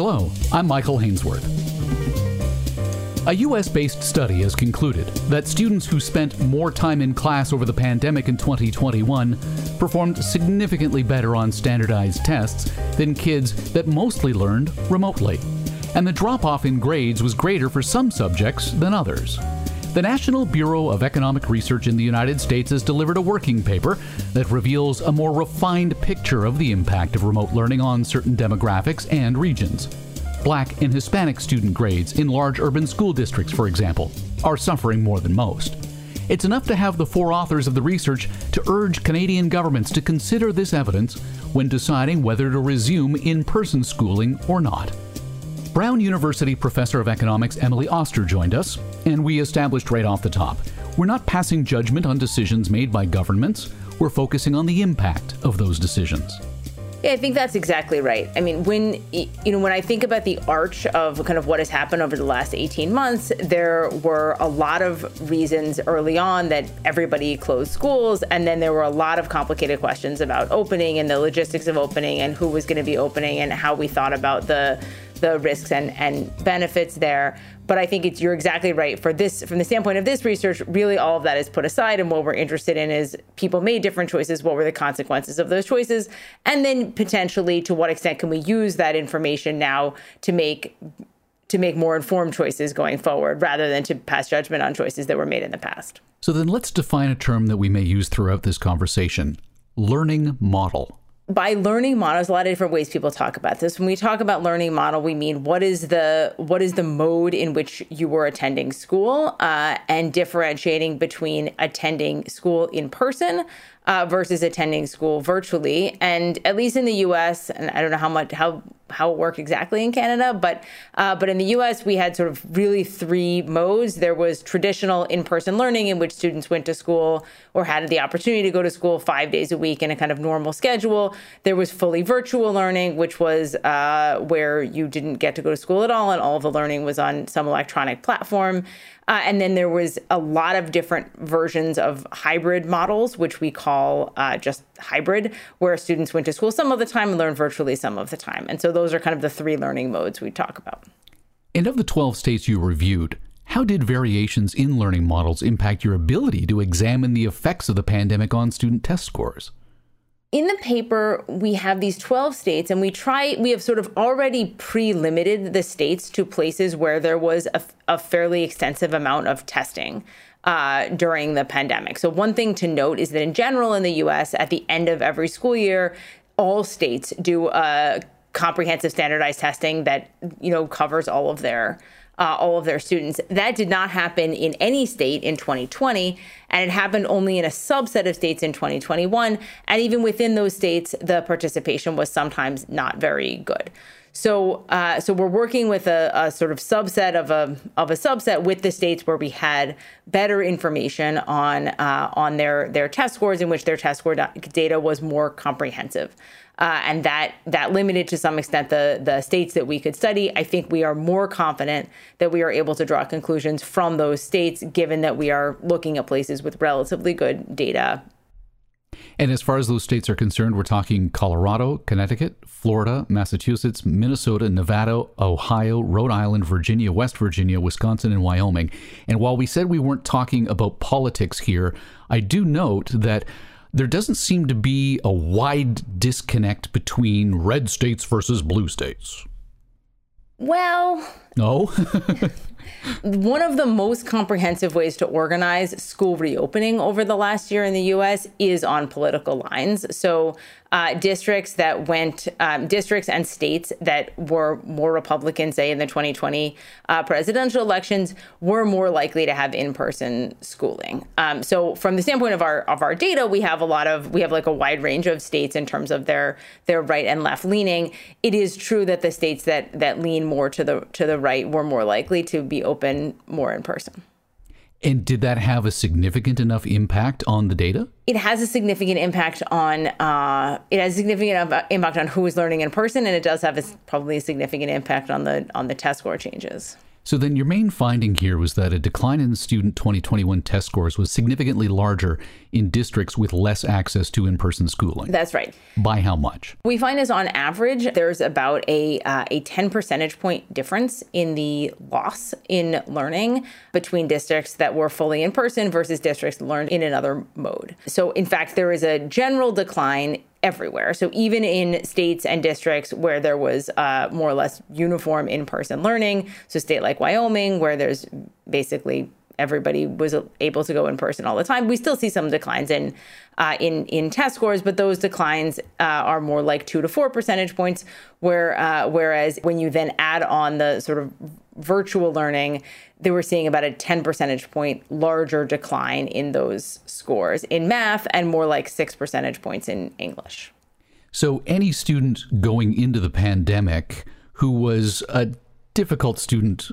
Hello, I'm Michael Hainsworth. A US based study has concluded that students who spent more time in class over the pandemic in 2021 performed significantly better on standardized tests than kids that mostly learned remotely. And the drop off in grades was greater for some subjects than others. The National Bureau of Economic Research in the United States has delivered a working paper that reveals a more refined picture of the impact of remote learning on certain demographics and regions. Black and Hispanic student grades in large urban school districts, for example, are suffering more than most. It's enough to have the four authors of the research to urge Canadian governments to consider this evidence when deciding whether to resume in person schooling or not. Brown University professor of economics Emily Oster joined us, and we established right off the top we're not passing judgment on decisions made by governments, we're focusing on the impact of those decisions. Yeah, I think that's exactly right. I mean, when you know, when I think about the arch of kind of what has happened over the last 18 months, there were a lot of reasons early on that everybody closed schools, and then there were a lot of complicated questions about opening and the logistics of opening and who was going to be opening and how we thought about the the risks and, and benefits there. But I think it's you're exactly right. For this, from the standpoint of this research, really all of that is put aside, and what we're interested in is people made different choices. What were the consequences of those choices, and then potentially to what extent can we use that information now to make to make more informed choices going forward, rather than to pass judgment on choices that were made in the past. So then, let's define a term that we may use throughout this conversation: learning model by learning models a lot of different ways people talk about this. When we talk about learning model we mean what is the what is the mode in which you were attending school uh, and differentiating between attending school in person uh, versus attending school virtually. And at least in the U.S., and I don't know how much how how it worked exactly in Canada, but uh, but in the U.S. we had sort of really three modes. There was traditional in-person learning in which students went to school or had the opportunity to go to school five days a week in a kind of normal schedule. There was fully virtual learning, which was uh, where you didn't get to go to school at all, and all the learning was on some electronic platform. Uh, and then there was a lot of different versions of hybrid models, which we call uh, just hybrid, where students went to school some of the time and learned virtually some of the time. And so those are kind of the three learning modes we talk about. And of the 12 states you reviewed, how did variations in learning models impact your ability to examine the effects of the pandemic on student test scores? In the paper we have these 12 states and we try we have sort of already pre-limited the states to places where there was a, a fairly extensive amount of testing uh, during the pandemic. So one thing to note is that in general in the us at the end of every school year all states do a comprehensive standardized testing that you know covers all of their uh, all of their students. That did not happen in any state in 2020, and it happened only in a subset of states in 2021. And even within those states, the participation was sometimes not very good. So, uh, so we're working with a, a, sort of subset of a of a subset with the states where we had better information on uh, on their their test scores, in which their test score data was more comprehensive uh, and that that limited to some extent the the states that we could study. I think we are more confident that we are able to draw conclusions from those states, given that we are looking at places with relatively good data. And as far as those states are concerned, we're talking Colorado, Connecticut, Florida, Massachusetts, Minnesota, Nevada, Ohio, Rhode Island, Virginia, West Virginia, Wisconsin, and Wyoming. And while we said we weren't talking about politics here, I do note that there doesn't seem to be a wide disconnect between red states versus blue states. Well, no. One of the most comprehensive ways to organize school reopening over the last year in the US is on political lines. So, uh, districts that went, um, districts and states that were more Republican, say in the 2020 uh, presidential elections, were more likely to have in-person schooling. Um, so, from the standpoint of our of our data, we have a lot of we have like a wide range of states in terms of their their right and left leaning. It is true that the states that that lean more to the to the right were more likely to be open more in person. And did that have a significant enough impact on the data? It has a significant impact on uh, it has a significant impact on who is learning in person, and it does have a, probably a significant impact on the on the test score changes. So then your main finding here was that a decline in student 2021 test scores was significantly larger in districts with less access to in-person schooling. That's right. By how much? We find is on average there's about a uh, a 10 percentage point difference in the loss in learning between districts that were fully in person versus districts learned in another mode. So in fact there is a general decline everywhere. So even in states and districts where there was uh, more or less uniform in-person learning, so state like Wyoming, where there's basically everybody was able to go in person all the time. We still see some declines in uh, in in test scores, but those declines uh, are more like two to four percentage points. Where uh, whereas when you then add on the sort of virtual learning, they were seeing about a 10 percentage point larger decline in those scores in math and more like six percentage points in English. So, any student going into the pandemic who was a difficult student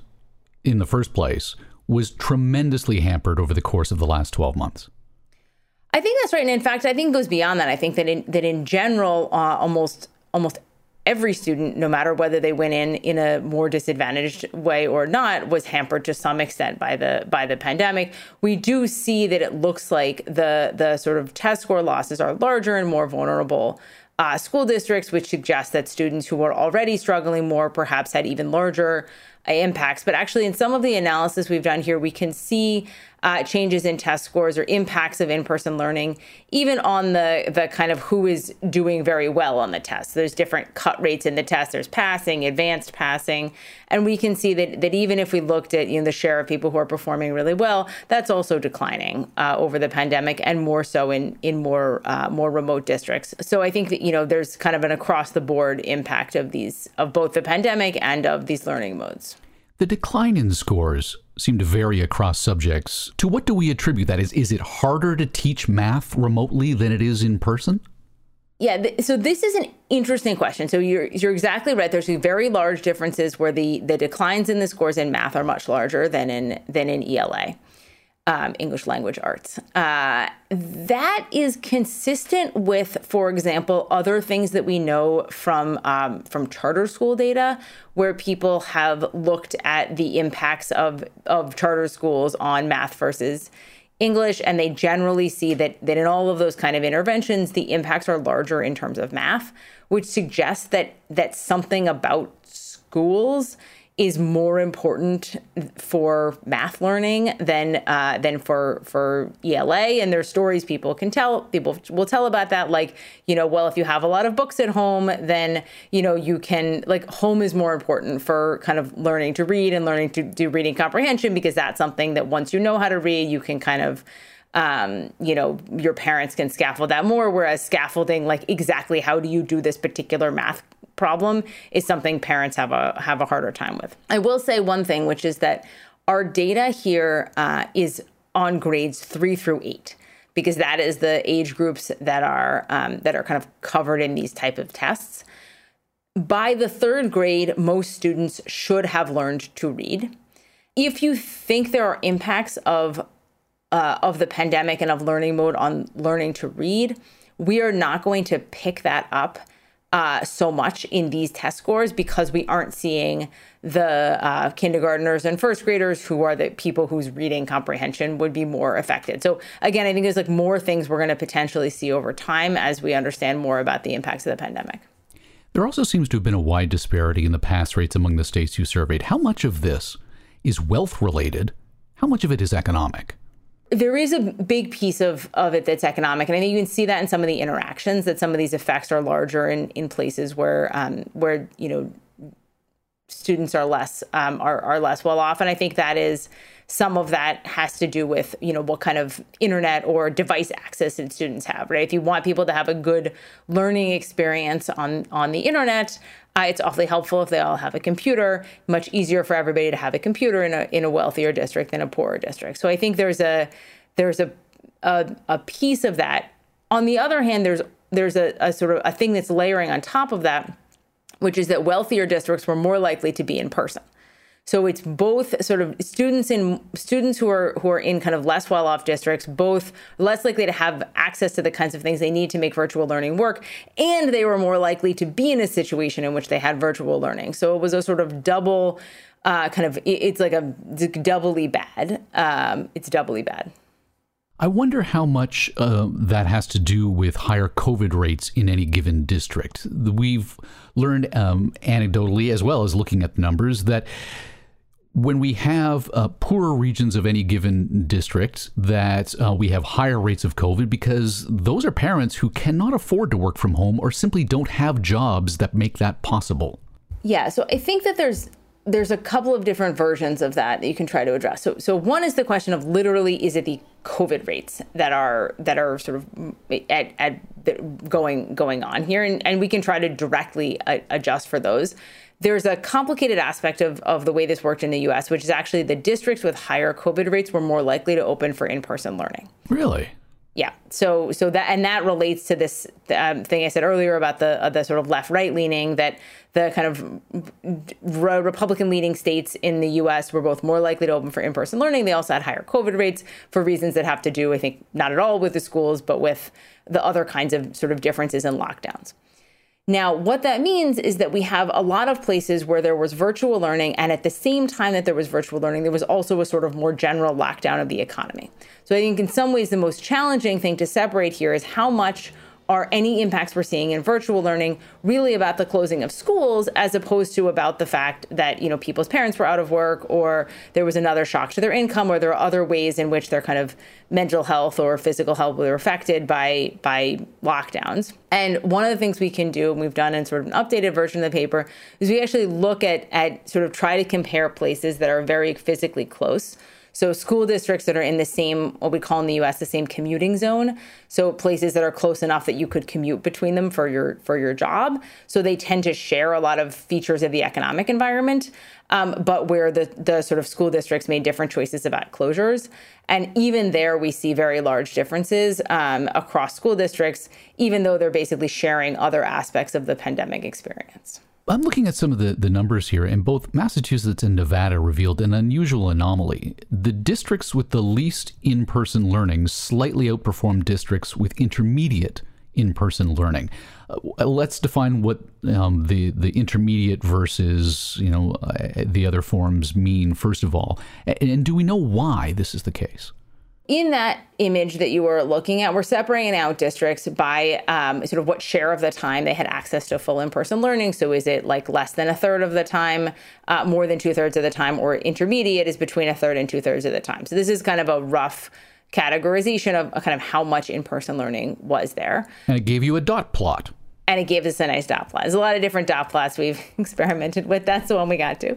in the first place was tremendously hampered over the course of the last 12 months. I think that's right. And in fact, I think it goes beyond that. I think that in, that in general, uh, almost almost every student, no matter whether they went in in a more disadvantaged way or not, was hampered to some extent by the by the pandemic. We do see that it looks like the the sort of test score losses are larger and more vulnerable. Uh, school districts, which suggests that students who were already struggling more perhaps had even larger impacts. But actually, in some of the analysis we've done here, we can see uh, changes in test scores or impacts of in-person learning, even on the the kind of who is doing very well on the test. There's different cut rates in the test. There's passing, advanced passing, and we can see that that even if we looked at you know the share of people who are performing really well, that's also declining uh, over the pandemic, and more so in in more uh, more remote districts. So I think that you know there's kind of an across the board impact of these of both the pandemic and of these learning modes. The decline in scores seem to vary across subjects. To what do we attribute that? Is is it harder to teach math remotely than it is in person? Yeah, th- so this is an interesting question. So you're you're exactly right. There's very large differences where the the declines in the scores in math are much larger than in than in ELA um, English language arts. Uh, that is consistent with, for example, other things that we know from um, from charter school data, where people have looked at the impacts of of charter schools on math versus English, and they generally see that that in all of those kind of interventions, the impacts are larger in terms of math, which suggests that that something about schools is more important for math learning than uh, than for for ELA. And there's stories people can tell. People will tell about that. Like you know, well, if you have a lot of books at home, then you know you can like home is more important for kind of learning to read and learning to do reading comprehension because that's something that once you know how to read, you can kind of um, you know, your parents can scaffold that more. Whereas scaffolding, like exactly how do you do this particular math problem is something parents have a have a harder time with. I will say one thing, which is that our data here uh, is on grades three through eight because that is the age groups that are um, that are kind of covered in these type of tests. By the third grade, most students should have learned to read. If you think there are impacts of uh, of the pandemic and of learning mode on learning to read, we are not going to pick that up uh, so much in these test scores because we aren't seeing the uh, kindergarteners and first graders who are the people whose reading comprehension would be more affected. So again, I think there's like more things we're going to potentially see over time as we understand more about the impacts of the pandemic. There also seems to have been a wide disparity in the pass rates among the states you surveyed. How much of this is wealth related? How much of it is economic? There is a big piece of, of it that's economic, and I think you can see that in some of the interactions that some of these effects are larger in, in places where um, where you know students are less um, are, are less well off, and I think that is some of that has to do with you know what kind of internet or device access that students have right? If you want people to have a good learning experience on on the internet uh, it's awfully helpful if they all have a computer. Much easier for everybody to have a computer in a in a wealthier district than a poorer district. So I think there's a there's a a, a piece of that. On the other hand, there's there's a, a sort of a thing that's layering on top of that, which is that wealthier districts were more likely to be in person. So it's both sort of students in students who are who are in kind of less well off districts, both less likely to have access to the kinds of things they need to make virtual learning work, and they were more likely to be in a situation in which they had virtual learning. So it was a sort of double uh, kind of it's like a doubly bad. Um, it's doubly bad. I wonder how much uh, that has to do with higher COVID rates in any given district. We've learned um, anecdotally, as well as looking at the numbers, that when we have uh, poorer regions of any given district, that uh, we have higher rates of COVID because those are parents who cannot afford to work from home or simply don't have jobs that make that possible. Yeah, so I think that there's there's a couple of different versions of that that you can try to address. So, so one is the question of literally is it the COVID rates that are that are sort of at, at going going on here, and, and we can try to directly a, adjust for those. There's a complicated aspect of, of the way this worked in the U.S., which is actually the districts with higher COVID rates were more likely to open for in-person learning. Really? Yeah. So so that and that relates to this um, thing I said earlier about the uh, the sort of left right leaning that the kind of Republican leading states in the U.S. were both more likely to open for in person learning. They also had higher COVID rates for reasons that have to do, I think, not at all with the schools, but with the other kinds of sort of differences in lockdowns. Now, what that means is that we have a lot of places where there was virtual learning, and at the same time that there was virtual learning, there was also a sort of more general lockdown of the economy. So I think in some ways, the most challenging thing to separate here is how much are any impacts we're seeing in virtual learning really about the closing of schools as opposed to about the fact that you know people's parents were out of work or there was another shock to their income or there are other ways in which their kind of mental health or physical health were affected by by lockdowns. And one of the things we can do and we've done in sort of an updated version of the paper is we actually look at at sort of try to compare places that are very physically close so school districts that are in the same, what we call in the U.S. the same commuting zone. So places that are close enough that you could commute between them for your for your job. So they tend to share a lot of features of the economic environment. Um, but where the the sort of school districts made different choices about closures, and even there we see very large differences um, across school districts, even though they're basically sharing other aspects of the pandemic experience. I'm looking at some of the, the numbers here, and both Massachusetts and Nevada revealed an unusual anomaly. The districts with the least in person learning slightly outperformed districts with intermediate in person learning. Uh, let's define what um, the, the intermediate versus you know uh, the other forms mean, first of all. And, and do we know why this is the case? In that image that you were looking at, we're separating out districts by um, sort of what share of the time they had access to full in person learning. So is it like less than a third of the time, uh, more than two thirds of the time, or intermediate is between a third and two thirds of the time? So this is kind of a rough categorization of kind of how much in person learning was there. And it gave you a dot plot and it gave us a nice dot plot. There's a lot of different dot plots we've experimented with. That's the one we got to.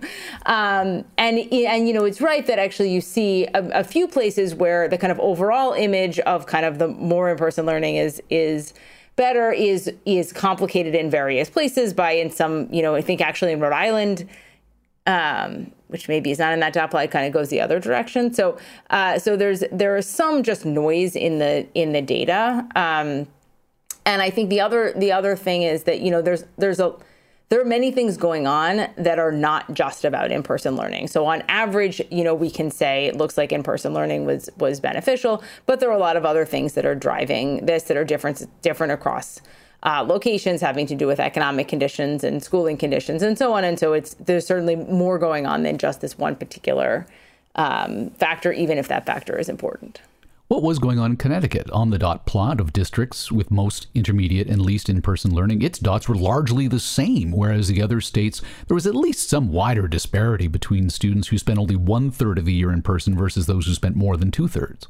Um, and and you know it's right that actually you see a, a, few places where the kind of overall image of kind of the more in-person learning is is better is is complicated in various places by in some you know I think actually in Rhode Island. Um, which maybe is not in that dot plot, kind of goes the other direction. So, uh, so there's there is some just noise in the in the data. Um, and I think the other the other thing is that you know there's there's a there are many things going on that are not just about in-person learning. So on average, you know, we can say it looks like in-person learning was was beneficial, but there are a lot of other things that are driving this that are different different across uh, locations, having to do with economic conditions and schooling conditions and so on. And so it's there's certainly more going on than just this one particular um, factor, even if that factor is important. What was going on in Connecticut? On the dot plot of districts with most intermediate and least in person learning, its dots were largely the same, whereas the other states, there was at least some wider disparity between students who spent only one third of the year in person versus those who spent more than two thirds.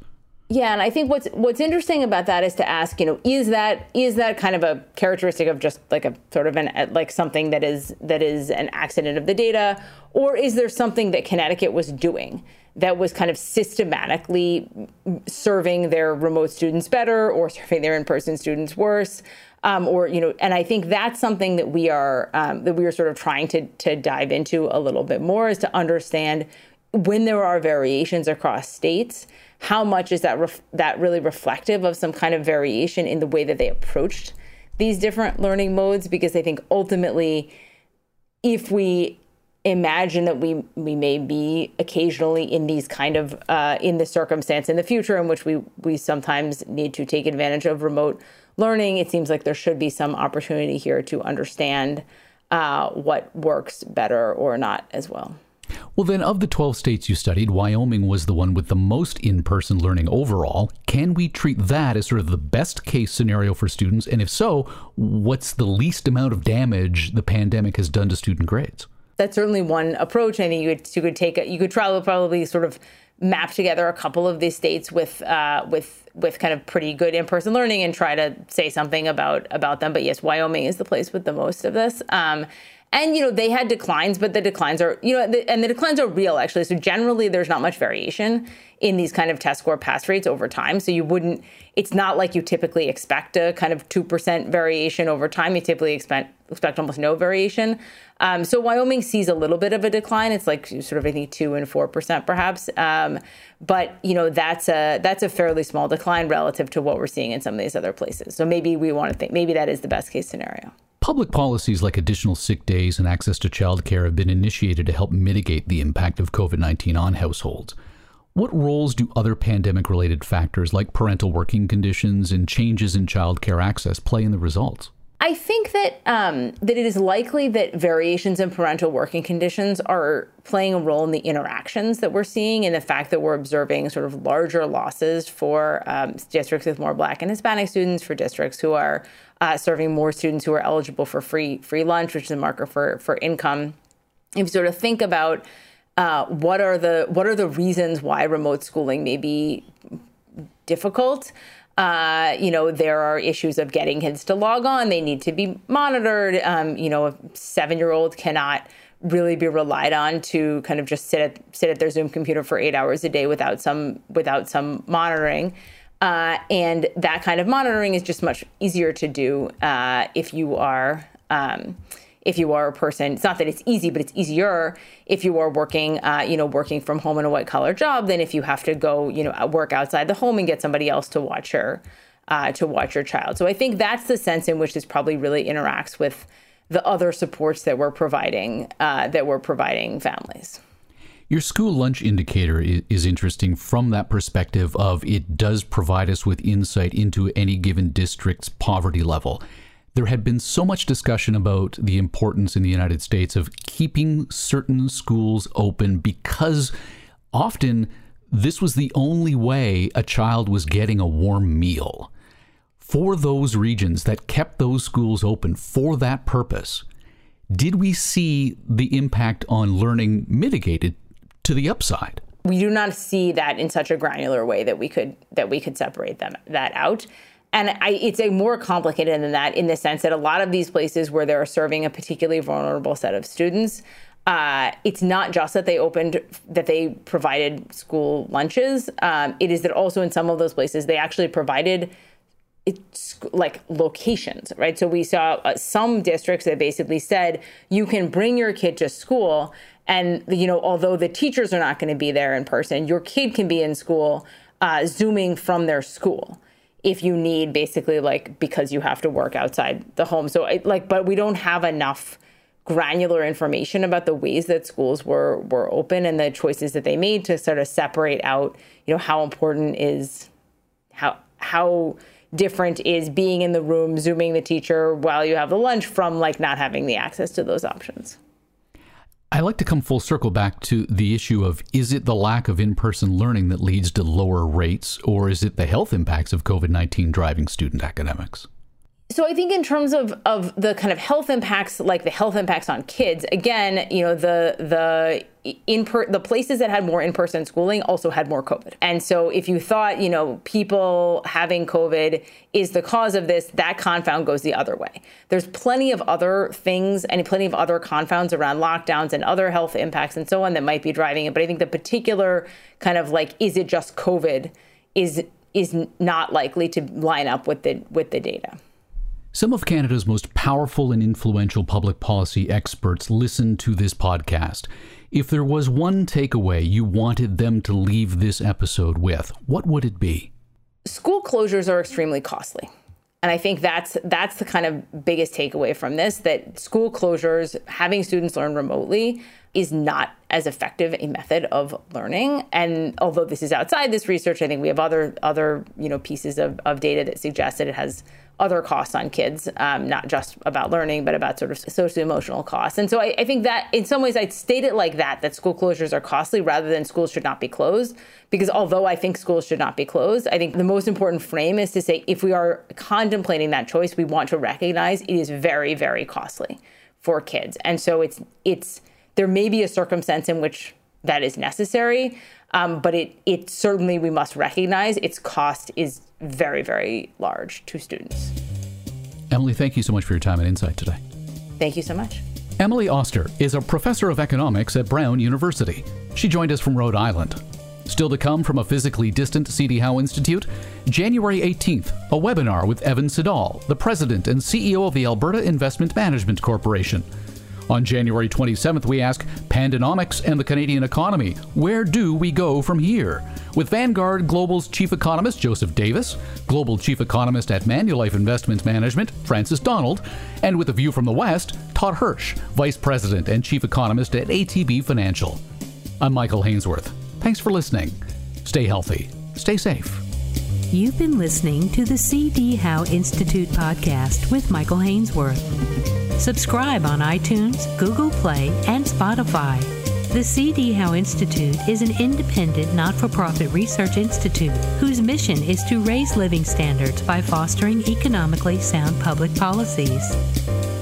Yeah, and I think what's what's interesting about that is to ask, you know, is that is that kind of a characteristic of just like a sort of an like something that is that is an accident of the data, or is there something that Connecticut was doing that was kind of systematically serving their remote students better or serving their in-person students worse. Um, or you know and i think that's something that we are um, that we are sort of trying to to dive into a little bit more is to understand when there are variations across states how much is that ref- that really reflective of some kind of variation in the way that they approached these different learning modes? Because i think ultimately if we imagine that we we may be occasionally in these kind of uh, in the circumstance in the future in which we we sometimes need to take advantage of remote learning. It seems like there should be some opportunity here to understand uh, what works better or not as well. Well, then, of the 12 states you studied, Wyoming was the one with the most in person learning overall. Can we treat that as sort of the best case scenario for students? And if so, what's the least amount of damage the pandemic has done to student grades? That's certainly one approach. I think you could, you could take it, you could probably, probably sort of map together a couple of these states with uh, with with kind of pretty good in-person learning and try to say something about about them. But yes, Wyoming is the place with the most of this. Um, and you know they had declines, but the declines are you know the, and the declines are real actually. So generally, there's not much variation in these kind of test score pass rates over time. So you wouldn't. It's not like you typically expect a kind of two percent variation over time. You typically expect expect almost no variation. Um, so Wyoming sees a little bit of a decline. It's like sort of I think two and four percent perhaps. Um, but you know that's a that's a fairly small decline relative to what we're seeing in some of these other places. So maybe we want to think maybe that is the best case scenario. Public policies like additional sick days and access to childcare have been initiated to help mitigate the impact of COVID 19 on households. What roles do other pandemic related factors like parental working conditions and changes in childcare access play in the results? I think that um, that it is likely that variations in parental working conditions are playing a role in the interactions that we're seeing, and the fact that we're observing sort of larger losses for um, districts with more Black and Hispanic students, for districts who are uh, serving more students who are eligible for free free lunch, which is a marker for for income. If you sort of think about uh, what are the what are the reasons why remote schooling may be difficult. Uh, you know, there are issues of getting kids to log on. They need to be monitored. Um, you know, a seven year old cannot really be relied on to kind of just sit at sit at their Zoom computer for eight hours a day without some without some monitoring. Uh, and that kind of monitoring is just much easier to do uh, if you are um, if you are a person, it's not that it's easy, but it's easier if you are working, uh, you know, working from home in a white collar job than if you have to go, you know, work outside the home and get somebody else to watch your, uh, to watch your child. So I think that's the sense in which this probably really interacts with the other supports that we're providing, uh, that we're providing families. Your school lunch indicator is interesting from that perspective of it does provide us with insight into any given district's poverty level there had been so much discussion about the importance in the United States of keeping certain schools open because often this was the only way a child was getting a warm meal. For those regions that kept those schools open for that purpose, did we see the impact on learning mitigated to the upside? We do not see that in such a granular way that we could that we could separate them that out. And I, it's a more complicated than that in the sense that a lot of these places where they're serving a particularly vulnerable set of students, uh, it's not just that they opened, that they provided school lunches. Um, it is that also in some of those places they actually provided it's like locations, right? So we saw uh, some districts that basically said you can bring your kid to school, and you know, although the teachers are not going to be there in person, your kid can be in school, uh, zooming from their school if you need basically like because you have to work outside the home. So I, like, but we don't have enough granular information about the ways that schools were were open and the choices that they made to sort of separate out, you know, how important is how how different is being in the room zooming the teacher while you have the lunch from like not having the access to those options. I like to come full circle back to the issue of is it the lack of in person learning that leads to lower rates, or is it the health impacts of COVID 19 driving student academics? So I think in terms of, of the kind of health impacts, like the health impacts on kids, again, you know, the the in per, the places that had more in-person schooling also had more COVID. And so if you thought, you know, people having COVID is the cause of this, that confound goes the other way. There's plenty of other things and plenty of other confounds around lockdowns and other health impacts and so on that might be driving it. But I think the particular kind of like, is it just COVID is is not likely to line up with the with the data. Some of Canada's most powerful and influential public policy experts listen to this podcast. If there was one takeaway you wanted them to leave this episode with, what would it be? School closures are extremely costly. And I think that's that's the kind of biggest takeaway from this that school closures, having students learn remotely, is not as effective a method of learning. And although this is outside this research, I think we have other other you know pieces of, of data that suggest that it has other costs on kids, um, not just about learning, but about sort of social emotional costs. And so I, I, think that in some ways I'd state it like that, that school closures are costly rather than schools should not be closed. Because although I think schools should not be closed, I think the most important frame is to say if we are contemplating that choice, we want to recognize it is very, very costly for kids. And so it's it's there may be a circumstance in which that is necessary, um, but it it certainly we must recognize its cost is very very large to students. Emily, thank you so much for your time and insight today. Thank you so much. Emily Oster is a professor of economics at Brown University. She joined us from Rhode Island. Still to come from a physically distant CD Howe Institute, January 18th, a webinar with Evan Siddall, the president and CEO of the Alberta Investment Management Corporation. On January 27th, we ask Pandonomics and the Canadian economy. Where do we go from here? With Vanguard Global's chief economist Joseph Davis, global chief economist at Manulife Investment Management Frances Donald, and with a view from the West, Todd Hirsch, vice president and chief economist at ATB Financial. I'm Michael Hainsworth. Thanks for listening. Stay healthy. Stay safe. You've been listening to the C.D. Howe Institute podcast with Michael Hainsworth. Subscribe on iTunes, Google Play, and Spotify. The C.D. Howe Institute is an independent, not for profit research institute whose mission is to raise living standards by fostering economically sound public policies.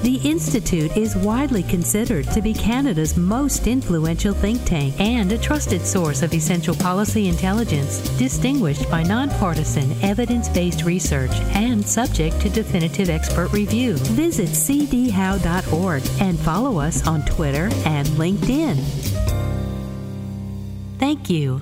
The Institute is widely considered to be Canada's most influential think tank and a trusted source of essential policy intelligence, distinguished by nonpartisan, evidence based research and subject to definitive expert review. Visit cdhowe.org and follow us on Twitter and LinkedIn. Thank you.